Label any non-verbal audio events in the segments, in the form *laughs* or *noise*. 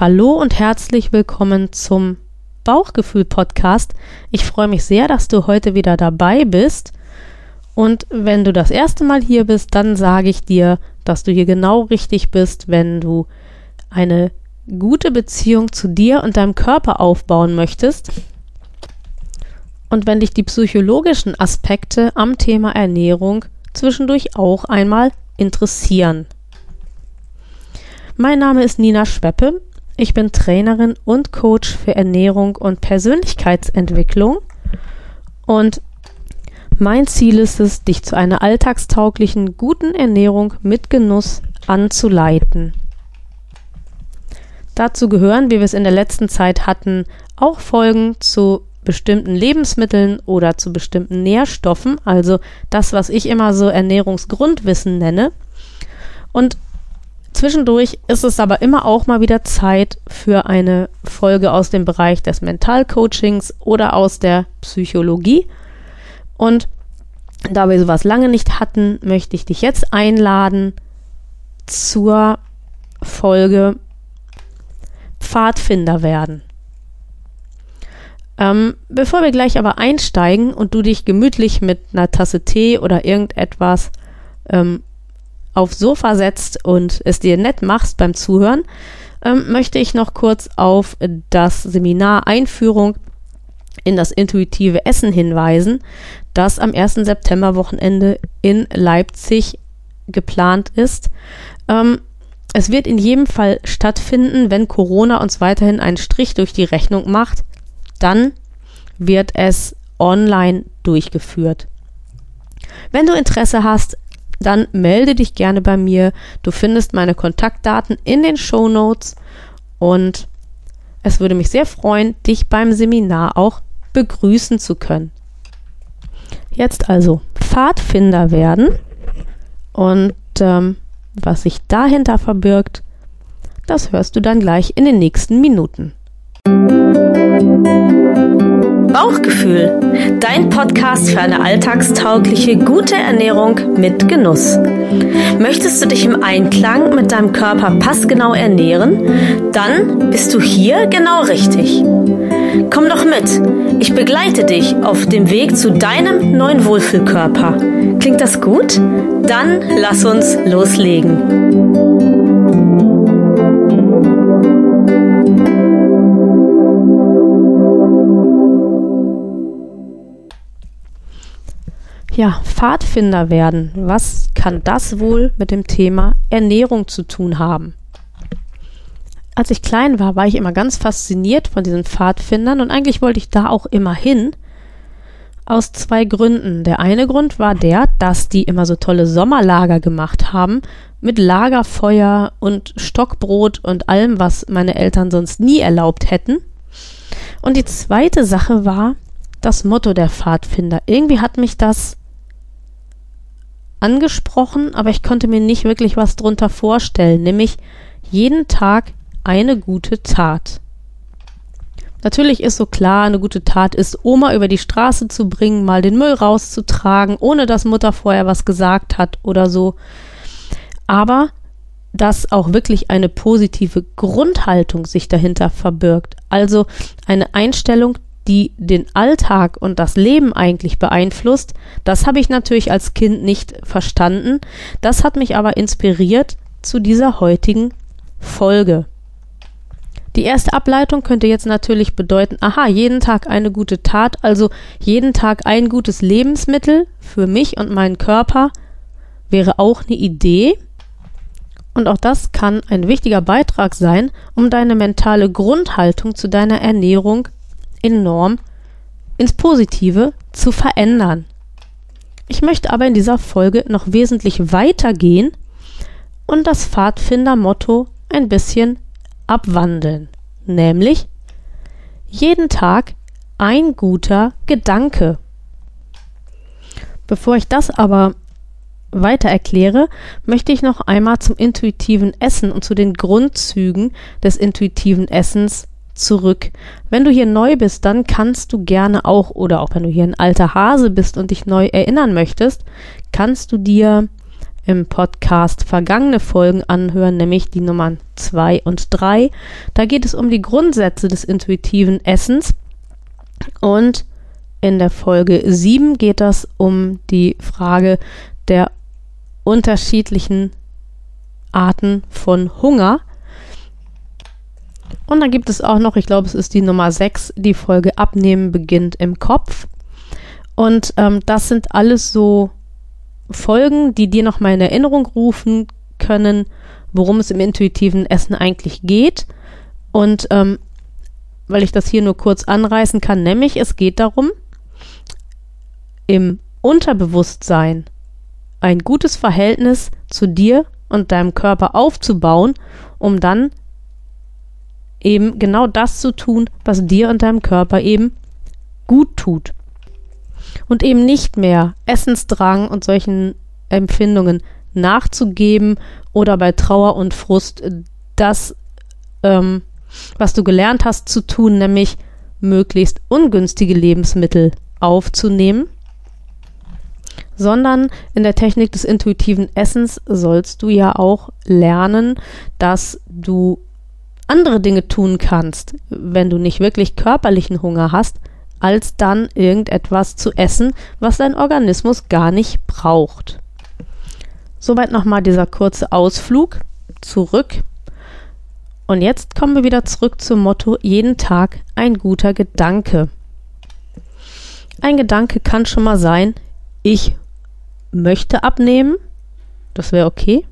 Hallo und herzlich willkommen zum Bauchgefühl-Podcast. Ich freue mich sehr, dass du heute wieder dabei bist. Und wenn du das erste Mal hier bist, dann sage ich dir, dass du hier genau richtig bist, wenn du eine gute Beziehung zu dir und deinem Körper aufbauen möchtest. Und wenn dich die psychologischen Aspekte am Thema Ernährung zwischendurch auch einmal interessieren. Mein Name ist Nina Schweppe. Ich bin Trainerin und Coach für Ernährung und Persönlichkeitsentwicklung. Und mein Ziel ist es, dich zu einer alltagstauglichen, guten Ernährung mit Genuss anzuleiten. Dazu gehören, wie wir es in der letzten Zeit hatten, auch Folgen zu bestimmten Lebensmitteln oder zu bestimmten Nährstoffen, also das, was ich immer so Ernährungsgrundwissen nenne. Und Zwischendurch ist es aber immer auch mal wieder Zeit für eine Folge aus dem Bereich des Mentalcoachings oder aus der Psychologie. Und da wir sowas lange nicht hatten, möchte ich dich jetzt einladen zur Folge Pfadfinder werden. Ähm, bevor wir gleich aber einsteigen und du dich gemütlich mit einer Tasse Tee oder irgendetwas ähm, aufs Sofa setzt und es dir nett machst beim Zuhören, ähm, möchte ich noch kurz auf das Seminar Einführung in das intuitive Essen hinweisen, das am 1. September-Wochenende in Leipzig geplant ist. Ähm, es wird in jedem Fall stattfinden, wenn Corona uns weiterhin einen Strich durch die Rechnung macht, dann wird es online durchgeführt. Wenn du Interesse hast, dann melde dich gerne bei mir. Du findest meine Kontaktdaten in den Show Notes und es würde mich sehr freuen, dich beim Seminar auch begrüßen zu können. Jetzt also Pfadfinder werden und ähm, was sich dahinter verbirgt, das hörst du dann gleich in den nächsten Minuten. Bauchgefühl, dein Podcast für eine alltagstaugliche, gute Ernährung mit Genuss. Möchtest du dich im Einklang mit deinem Körper passgenau ernähren? Dann bist du hier genau richtig. Komm doch mit, ich begleite dich auf dem Weg zu deinem neuen Wohlfühlkörper. Klingt das gut? Dann lass uns loslegen. Ja, Pfadfinder werden. Was kann das wohl mit dem Thema Ernährung zu tun haben? Als ich klein war, war ich immer ganz fasziniert von diesen Pfadfindern und eigentlich wollte ich da auch immer hin. Aus zwei Gründen. Der eine Grund war der, dass die immer so tolle Sommerlager gemacht haben mit Lagerfeuer und Stockbrot und allem, was meine Eltern sonst nie erlaubt hätten. Und die zweite Sache war das Motto der Pfadfinder. Irgendwie hat mich das angesprochen, aber ich konnte mir nicht wirklich was drunter vorstellen, nämlich jeden Tag eine gute Tat. Natürlich ist so klar, eine gute Tat ist, Oma über die Straße zu bringen, mal den Müll rauszutragen, ohne dass Mutter vorher was gesagt hat oder so. Aber dass auch wirklich eine positive Grundhaltung sich dahinter verbirgt. Also eine Einstellung, die den Alltag und das Leben eigentlich beeinflusst, das habe ich natürlich als Kind nicht verstanden. Das hat mich aber inspiriert zu dieser heutigen Folge. Die erste Ableitung könnte jetzt natürlich bedeuten, aha, jeden Tag eine gute Tat, also jeden Tag ein gutes Lebensmittel für mich und meinen Körper wäre auch eine Idee. Und auch das kann ein wichtiger Beitrag sein, um deine mentale Grundhaltung zu deiner Ernährung enorm ins Positive zu verändern. Ich möchte aber in dieser Folge noch wesentlich weiter gehen und das Pfadfinder-Motto ein bisschen abwandeln, nämlich jeden Tag ein guter Gedanke. Bevor ich das aber weiter erkläre, möchte ich noch einmal zum intuitiven Essen und zu den Grundzügen des intuitiven Essens zurück. Wenn du hier neu bist, dann kannst du gerne auch, oder auch wenn du hier ein alter Hase bist und dich neu erinnern möchtest, kannst du dir im Podcast vergangene Folgen anhören, nämlich die Nummern 2 und 3. Da geht es um die Grundsätze des intuitiven Essens und in der Folge 7 geht es um die Frage der unterschiedlichen Arten von Hunger. Und dann gibt es auch noch, ich glaube, es ist die Nummer 6, die Folge Abnehmen beginnt im Kopf. Und ähm, das sind alles so Folgen, die dir nochmal in Erinnerung rufen können, worum es im intuitiven Essen eigentlich geht. Und ähm, weil ich das hier nur kurz anreißen kann, nämlich es geht darum, im Unterbewusstsein ein gutes Verhältnis zu dir und deinem Körper aufzubauen, um dann eben genau das zu tun, was dir und deinem Körper eben gut tut. Und eben nicht mehr Essensdrang und solchen Empfindungen nachzugeben oder bei Trauer und Frust das, ähm, was du gelernt hast zu tun, nämlich möglichst ungünstige Lebensmittel aufzunehmen, sondern in der Technik des intuitiven Essens sollst du ja auch lernen, dass du andere Dinge tun kannst, wenn du nicht wirklich körperlichen Hunger hast, als dann irgendetwas zu essen, was dein Organismus gar nicht braucht. Soweit nochmal dieser kurze Ausflug zurück. Und jetzt kommen wir wieder zurück zum Motto jeden Tag ein guter Gedanke. Ein Gedanke kann schon mal sein, ich möchte abnehmen. Das wäre okay.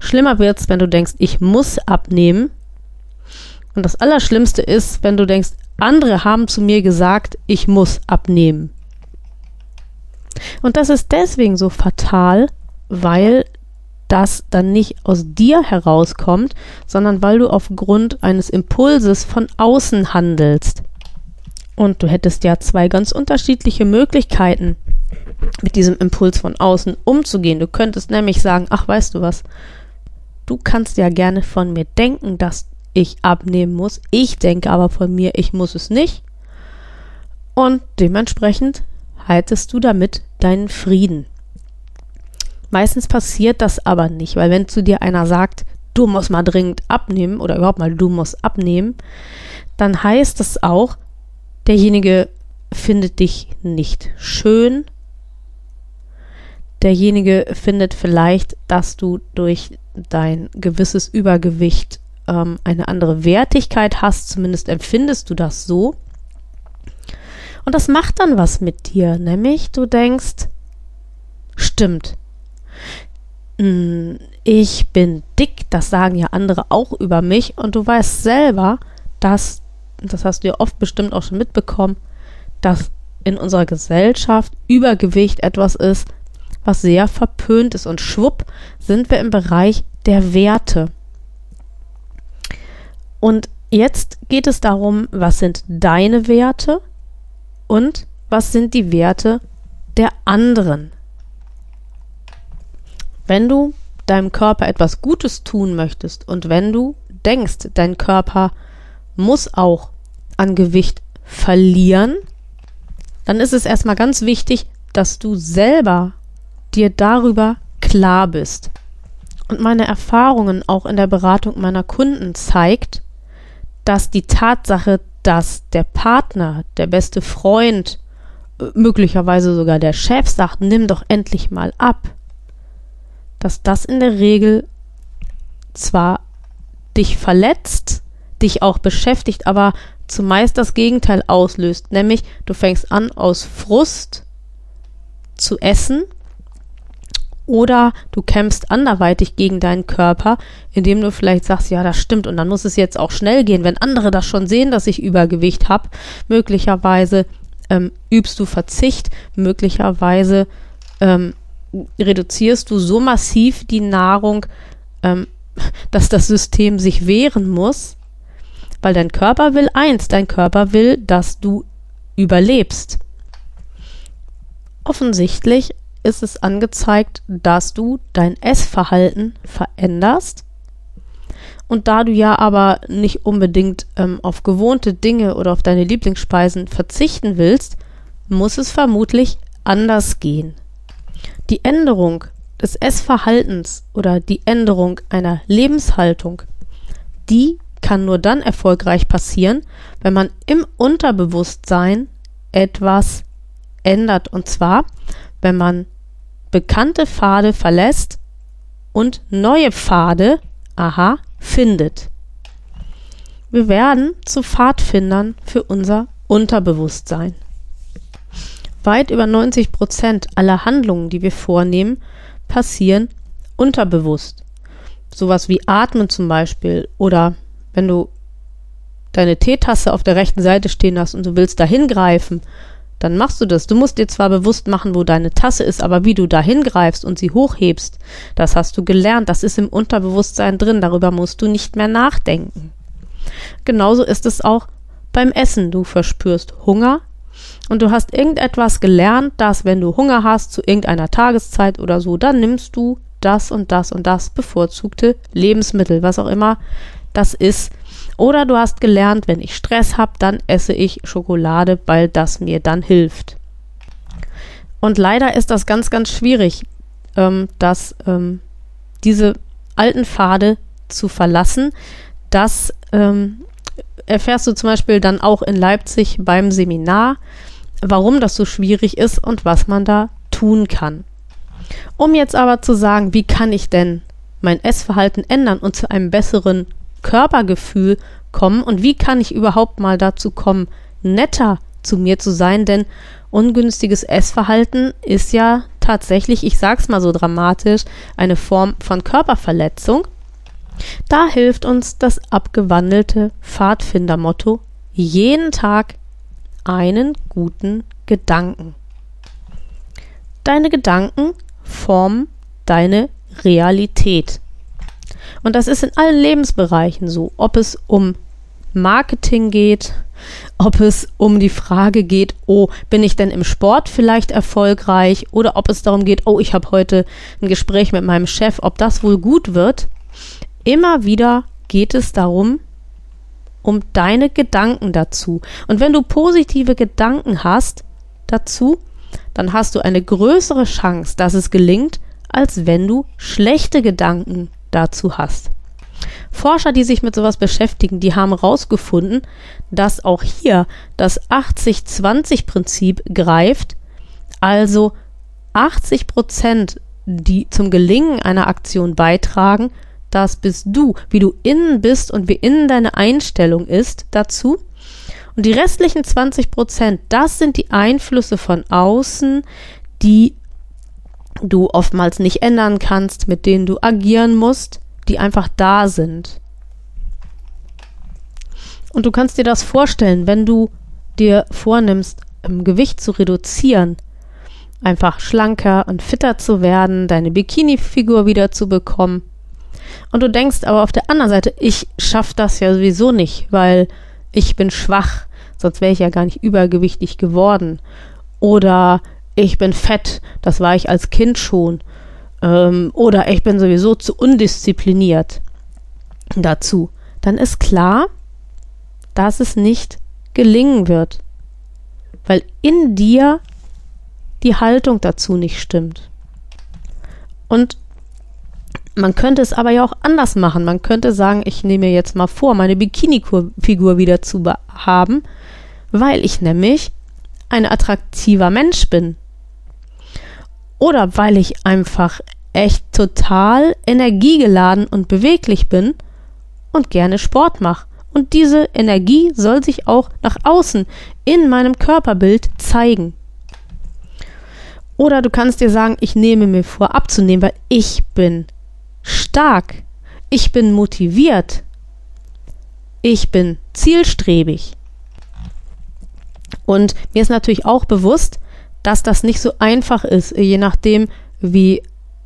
Schlimmer wird es, wenn du denkst, ich muss abnehmen. Und das Allerschlimmste ist, wenn du denkst, andere haben zu mir gesagt, ich muss abnehmen. Und das ist deswegen so fatal, weil das dann nicht aus dir herauskommt, sondern weil du aufgrund eines Impulses von außen handelst. Und du hättest ja zwei ganz unterschiedliche Möglichkeiten, mit diesem Impuls von außen umzugehen. Du könntest nämlich sagen, ach weißt du was, du kannst ja gerne von mir denken, dass ich abnehmen muss. Ich denke aber von mir, ich muss es nicht. Und dementsprechend haltest du damit deinen Frieden. Meistens passiert das aber nicht, weil wenn zu dir einer sagt, du musst mal dringend abnehmen oder überhaupt mal du musst abnehmen, dann heißt das auch, derjenige findet dich nicht schön. Derjenige findet vielleicht, dass du durch dein gewisses Übergewicht ähm, eine andere Wertigkeit hast, zumindest empfindest du das so. Und das macht dann was mit dir, nämlich du denkst, stimmt, hm, ich bin dick, das sagen ja andere auch über mich und du weißt selber, dass, das hast du ja oft bestimmt auch schon mitbekommen, dass in unserer Gesellschaft Übergewicht etwas ist, was sehr verpönt ist und schwupp sind wir im Bereich der Werte. Und jetzt geht es darum, was sind deine Werte und was sind die Werte der anderen. Wenn du deinem Körper etwas Gutes tun möchtest und wenn du denkst, dein Körper muss auch an Gewicht verlieren, dann ist es erstmal ganz wichtig, dass du selber dir darüber klar bist. Und meine Erfahrungen auch in der Beratung meiner Kunden zeigt, dass die Tatsache, dass der Partner, der beste Freund, äh, möglicherweise sogar der Chef sagt, nimm doch endlich mal ab, dass das in der Regel zwar dich verletzt, dich auch beschäftigt, aber zumeist das Gegenteil auslöst, nämlich du fängst an aus Frust zu essen oder du kämpfst anderweitig gegen deinen Körper, indem du vielleicht sagst, ja, das stimmt und dann muss es jetzt auch schnell gehen. Wenn andere das schon sehen, dass ich Übergewicht habe, möglicherweise ähm, übst du Verzicht, möglicherweise ähm, reduzierst du so massiv die Nahrung, ähm, *laughs* dass das System sich wehren muss, weil dein Körper will eins, dein Körper will, dass du überlebst. Offensichtlich ist es angezeigt, dass du dein Essverhalten veränderst. Und da du ja aber nicht unbedingt ähm, auf gewohnte Dinge oder auf deine Lieblingsspeisen verzichten willst, muss es vermutlich anders gehen. Die Änderung des Essverhaltens oder die Änderung einer Lebenshaltung, die kann nur dann erfolgreich passieren, wenn man im Unterbewusstsein etwas ändert. Und zwar, wenn man bekannte Pfade verlässt und neue Pfade, aha, findet. Wir werden zu Pfadfindern für unser Unterbewusstsein. Weit über 90 Prozent aller Handlungen, die wir vornehmen, passieren unterbewusst. Sowas wie Atmen zum Beispiel oder wenn du deine Teetasse auf der rechten Seite stehen hast und du willst da hingreifen, dann machst du das. Du musst dir zwar bewusst machen, wo deine Tasse ist, aber wie du da hingreifst und sie hochhebst, das hast du gelernt, das ist im Unterbewusstsein drin, darüber musst du nicht mehr nachdenken. Genauso ist es auch beim Essen. Du verspürst Hunger und du hast irgendetwas gelernt, dass wenn du Hunger hast zu irgendeiner Tageszeit oder so, dann nimmst du das und das und das bevorzugte Lebensmittel, was auch immer das ist. Oder du hast gelernt, wenn ich Stress habe, dann esse ich Schokolade, weil das mir dann hilft. Und leider ist das ganz, ganz schwierig, ähm, dass ähm, diese alten Pfade zu verlassen. Das ähm, erfährst du zum Beispiel dann auch in Leipzig beim Seminar, warum das so schwierig ist und was man da tun kann. Um jetzt aber zu sagen, wie kann ich denn mein Essverhalten ändern und zu einem besseren Körpergefühl kommen und wie kann ich überhaupt mal dazu kommen, netter zu mir zu sein, denn ungünstiges Essverhalten ist ja tatsächlich, ich sag's mal so dramatisch, eine Form von Körperverletzung. Da hilft uns das abgewandelte Pfadfindermotto jeden Tag einen guten Gedanken. Deine Gedanken formen deine Realität. Und das ist in allen Lebensbereichen so, ob es um Marketing geht, ob es um die Frage geht, oh, bin ich denn im Sport vielleicht erfolgreich oder ob es darum geht, oh, ich habe heute ein Gespräch mit meinem Chef, ob das wohl gut wird. Immer wieder geht es darum, um deine Gedanken dazu. Und wenn du positive Gedanken hast dazu, dann hast du eine größere Chance, dass es gelingt, als wenn du schlechte Gedanken dazu hast. Forscher, die sich mit sowas beschäftigen, die haben herausgefunden, dass auch hier das 80-20-Prinzip greift, also 80 Prozent, die zum Gelingen einer Aktion beitragen, das bist du, wie du innen bist und wie innen deine Einstellung ist dazu. Und die restlichen 20 Prozent, das sind die Einflüsse von außen, die du oftmals nicht ändern kannst, mit denen du agieren musst, die einfach da sind. Und du kannst dir das vorstellen, wenn du dir vornimmst, Gewicht zu reduzieren, einfach schlanker und fitter zu werden, deine Bikini-Figur wieder zu bekommen. Und du denkst aber auf der anderen Seite, ich schaffe das ja sowieso nicht, weil ich bin schwach, sonst wäre ich ja gar nicht übergewichtig geworden. Oder ich bin fett, das war ich als Kind schon. Ähm, oder ich bin sowieso zu undiszipliniert dazu. Dann ist klar, dass es nicht gelingen wird. Weil in dir die Haltung dazu nicht stimmt. Und man könnte es aber ja auch anders machen. Man könnte sagen, ich nehme mir jetzt mal vor, meine Bikini-Figur wieder zu haben, weil ich nämlich ein attraktiver Mensch bin oder weil ich einfach echt total energiegeladen und beweglich bin und gerne Sport mache. Und diese Energie soll sich auch nach außen in meinem Körperbild zeigen. Oder du kannst dir sagen, ich nehme mir vor abzunehmen, weil ich bin stark, ich bin motiviert, ich bin zielstrebig. Und mir ist natürlich auch bewusst, dass das nicht so einfach ist, je nachdem, wie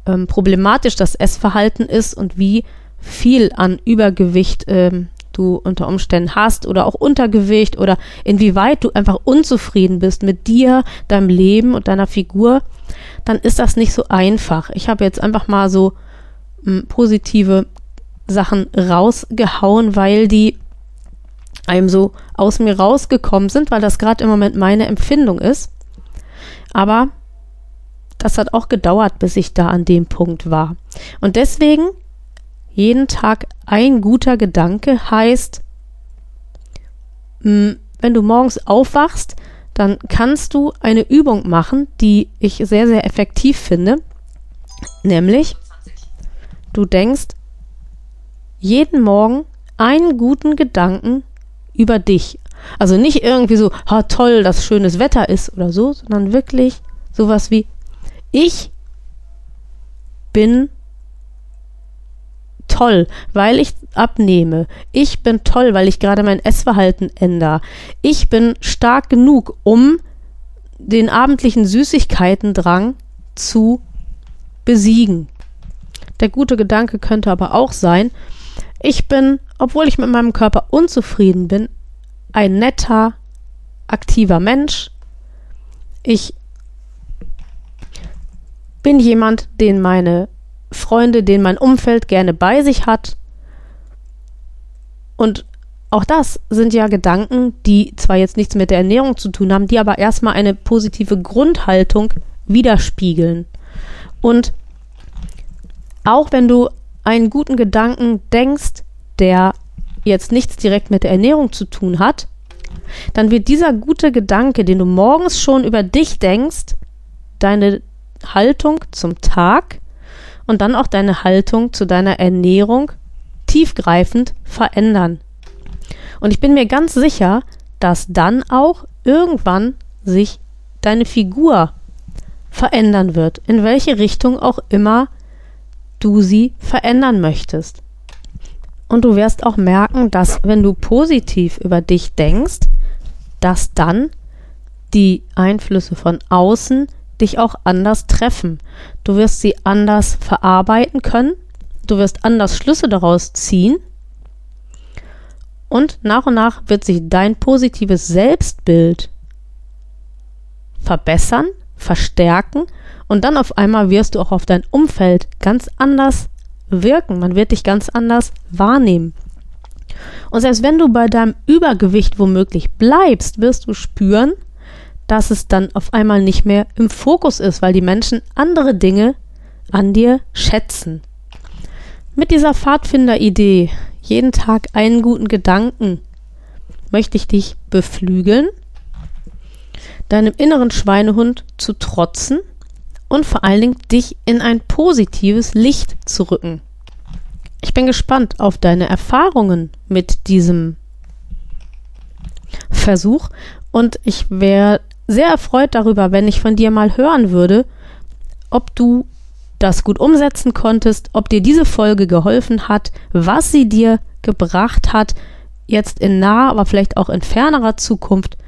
ähm, problematisch das Essverhalten ist und wie viel an Übergewicht ähm, du unter Umständen hast oder auch Untergewicht oder inwieweit du einfach unzufrieden bist mit dir, deinem Leben und deiner Figur, dann ist das nicht so einfach. Ich habe jetzt einfach mal so ähm, positive Sachen rausgehauen, weil die einem so aus mir rausgekommen sind, weil das gerade im Moment meine Empfindung ist. Aber das hat auch gedauert, bis ich da an dem Punkt war. Und deswegen jeden Tag ein guter Gedanke heißt, mm, wenn du morgens aufwachst, dann kannst du eine Übung machen, die ich sehr, sehr effektiv finde. Nämlich, du denkst jeden Morgen einen guten Gedanken über dich. Also nicht irgendwie so, ha toll, dass schönes Wetter ist oder so, sondern wirklich sowas wie, ich bin toll, weil ich abnehme. Ich bin toll, weil ich gerade mein Essverhalten ändere. Ich bin stark genug, um den abendlichen Süßigkeitendrang zu besiegen. Der gute Gedanke könnte aber auch sein, ich bin, obwohl ich mit meinem Körper unzufrieden bin, ein netter, aktiver Mensch. Ich bin jemand, den meine Freunde, den mein Umfeld gerne bei sich hat. Und auch das sind ja Gedanken, die zwar jetzt nichts mit der Ernährung zu tun haben, die aber erstmal eine positive Grundhaltung widerspiegeln. Und auch wenn du einen guten Gedanken denkst, der jetzt nichts direkt mit der Ernährung zu tun hat, dann wird dieser gute Gedanke, den du morgens schon über dich denkst, deine Haltung zum Tag und dann auch deine Haltung zu deiner Ernährung tiefgreifend verändern. Und ich bin mir ganz sicher, dass dann auch irgendwann sich deine Figur verändern wird, in welche Richtung auch immer du sie verändern möchtest. Und du wirst auch merken, dass wenn du positiv über dich denkst, dass dann die Einflüsse von außen dich auch anders treffen. Du wirst sie anders verarbeiten können, du wirst anders Schlüsse daraus ziehen. Und nach und nach wird sich dein positives Selbstbild verbessern, verstärken. Und dann auf einmal wirst du auch auf dein Umfeld ganz anders wirken. Man wird dich ganz anders wahrnehmen. Und selbst wenn du bei deinem Übergewicht womöglich bleibst, wirst du spüren, dass es dann auf einmal nicht mehr im Fokus ist, weil die Menschen andere Dinge an dir schätzen. Mit dieser Pfadfinder-Idee, jeden Tag einen guten Gedanken, möchte ich dich beflügeln, deinem inneren Schweinehund zu trotzen und vor allen Dingen dich in ein positives Licht zu rücken. Ich bin gespannt auf deine Erfahrungen mit diesem Versuch und ich wäre sehr erfreut darüber, wenn ich von dir mal hören würde, ob du das gut umsetzen konntest, ob dir diese Folge geholfen hat, was sie dir gebracht hat, jetzt in naher, aber vielleicht auch in fernerer Zukunft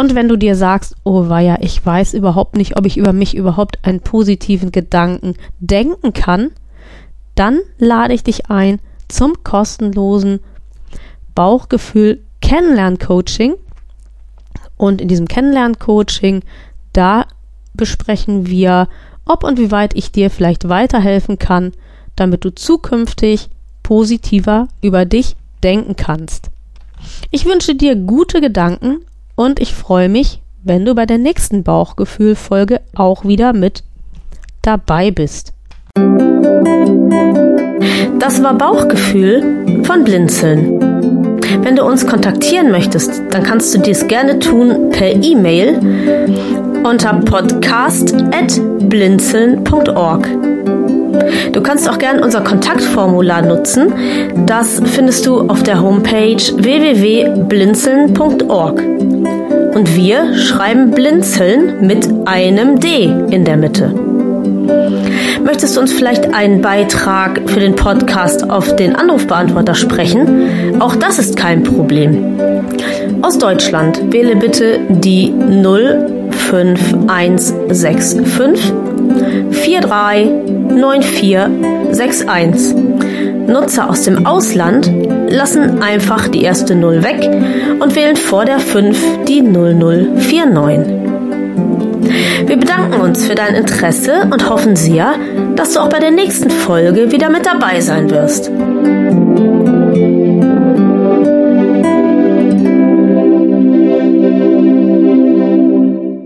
und wenn du dir sagst, oh weia, ich weiß überhaupt nicht, ob ich über mich überhaupt einen positiven Gedanken denken kann, dann lade ich dich ein zum kostenlosen Bauchgefühl Kennenlern-Coaching. Und in diesem Kennenlern-Coaching, da besprechen wir, ob und wie weit ich dir vielleicht weiterhelfen kann, damit du zukünftig positiver über dich denken kannst. Ich wünsche dir gute Gedanken und ich freue mich, wenn du bei der nächsten Bauchgefühl-Folge auch wieder mit dabei bist. Das war Bauchgefühl von Blinzeln. Wenn du uns kontaktieren möchtest, dann kannst du dies gerne tun per E-Mail unter podcast.blinzeln.org. Du kannst auch gerne unser Kontaktformular nutzen. Das findest du auf der Homepage www.blinzeln.org. Und wir schreiben Blinzeln mit einem D in der Mitte. Möchtest du uns vielleicht einen Beitrag für den Podcast auf den Anrufbeantworter sprechen? Auch das ist kein Problem. Aus Deutschland wähle bitte die 05165 439461. Nutzer aus dem Ausland lassen einfach die erste 0 weg und wählen vor der 5 die 0049. Wir bedanken uns für dein Interesse und hoffen sehr, dass du auch bei der nächsten Folge wieder mit dabei sein wirst.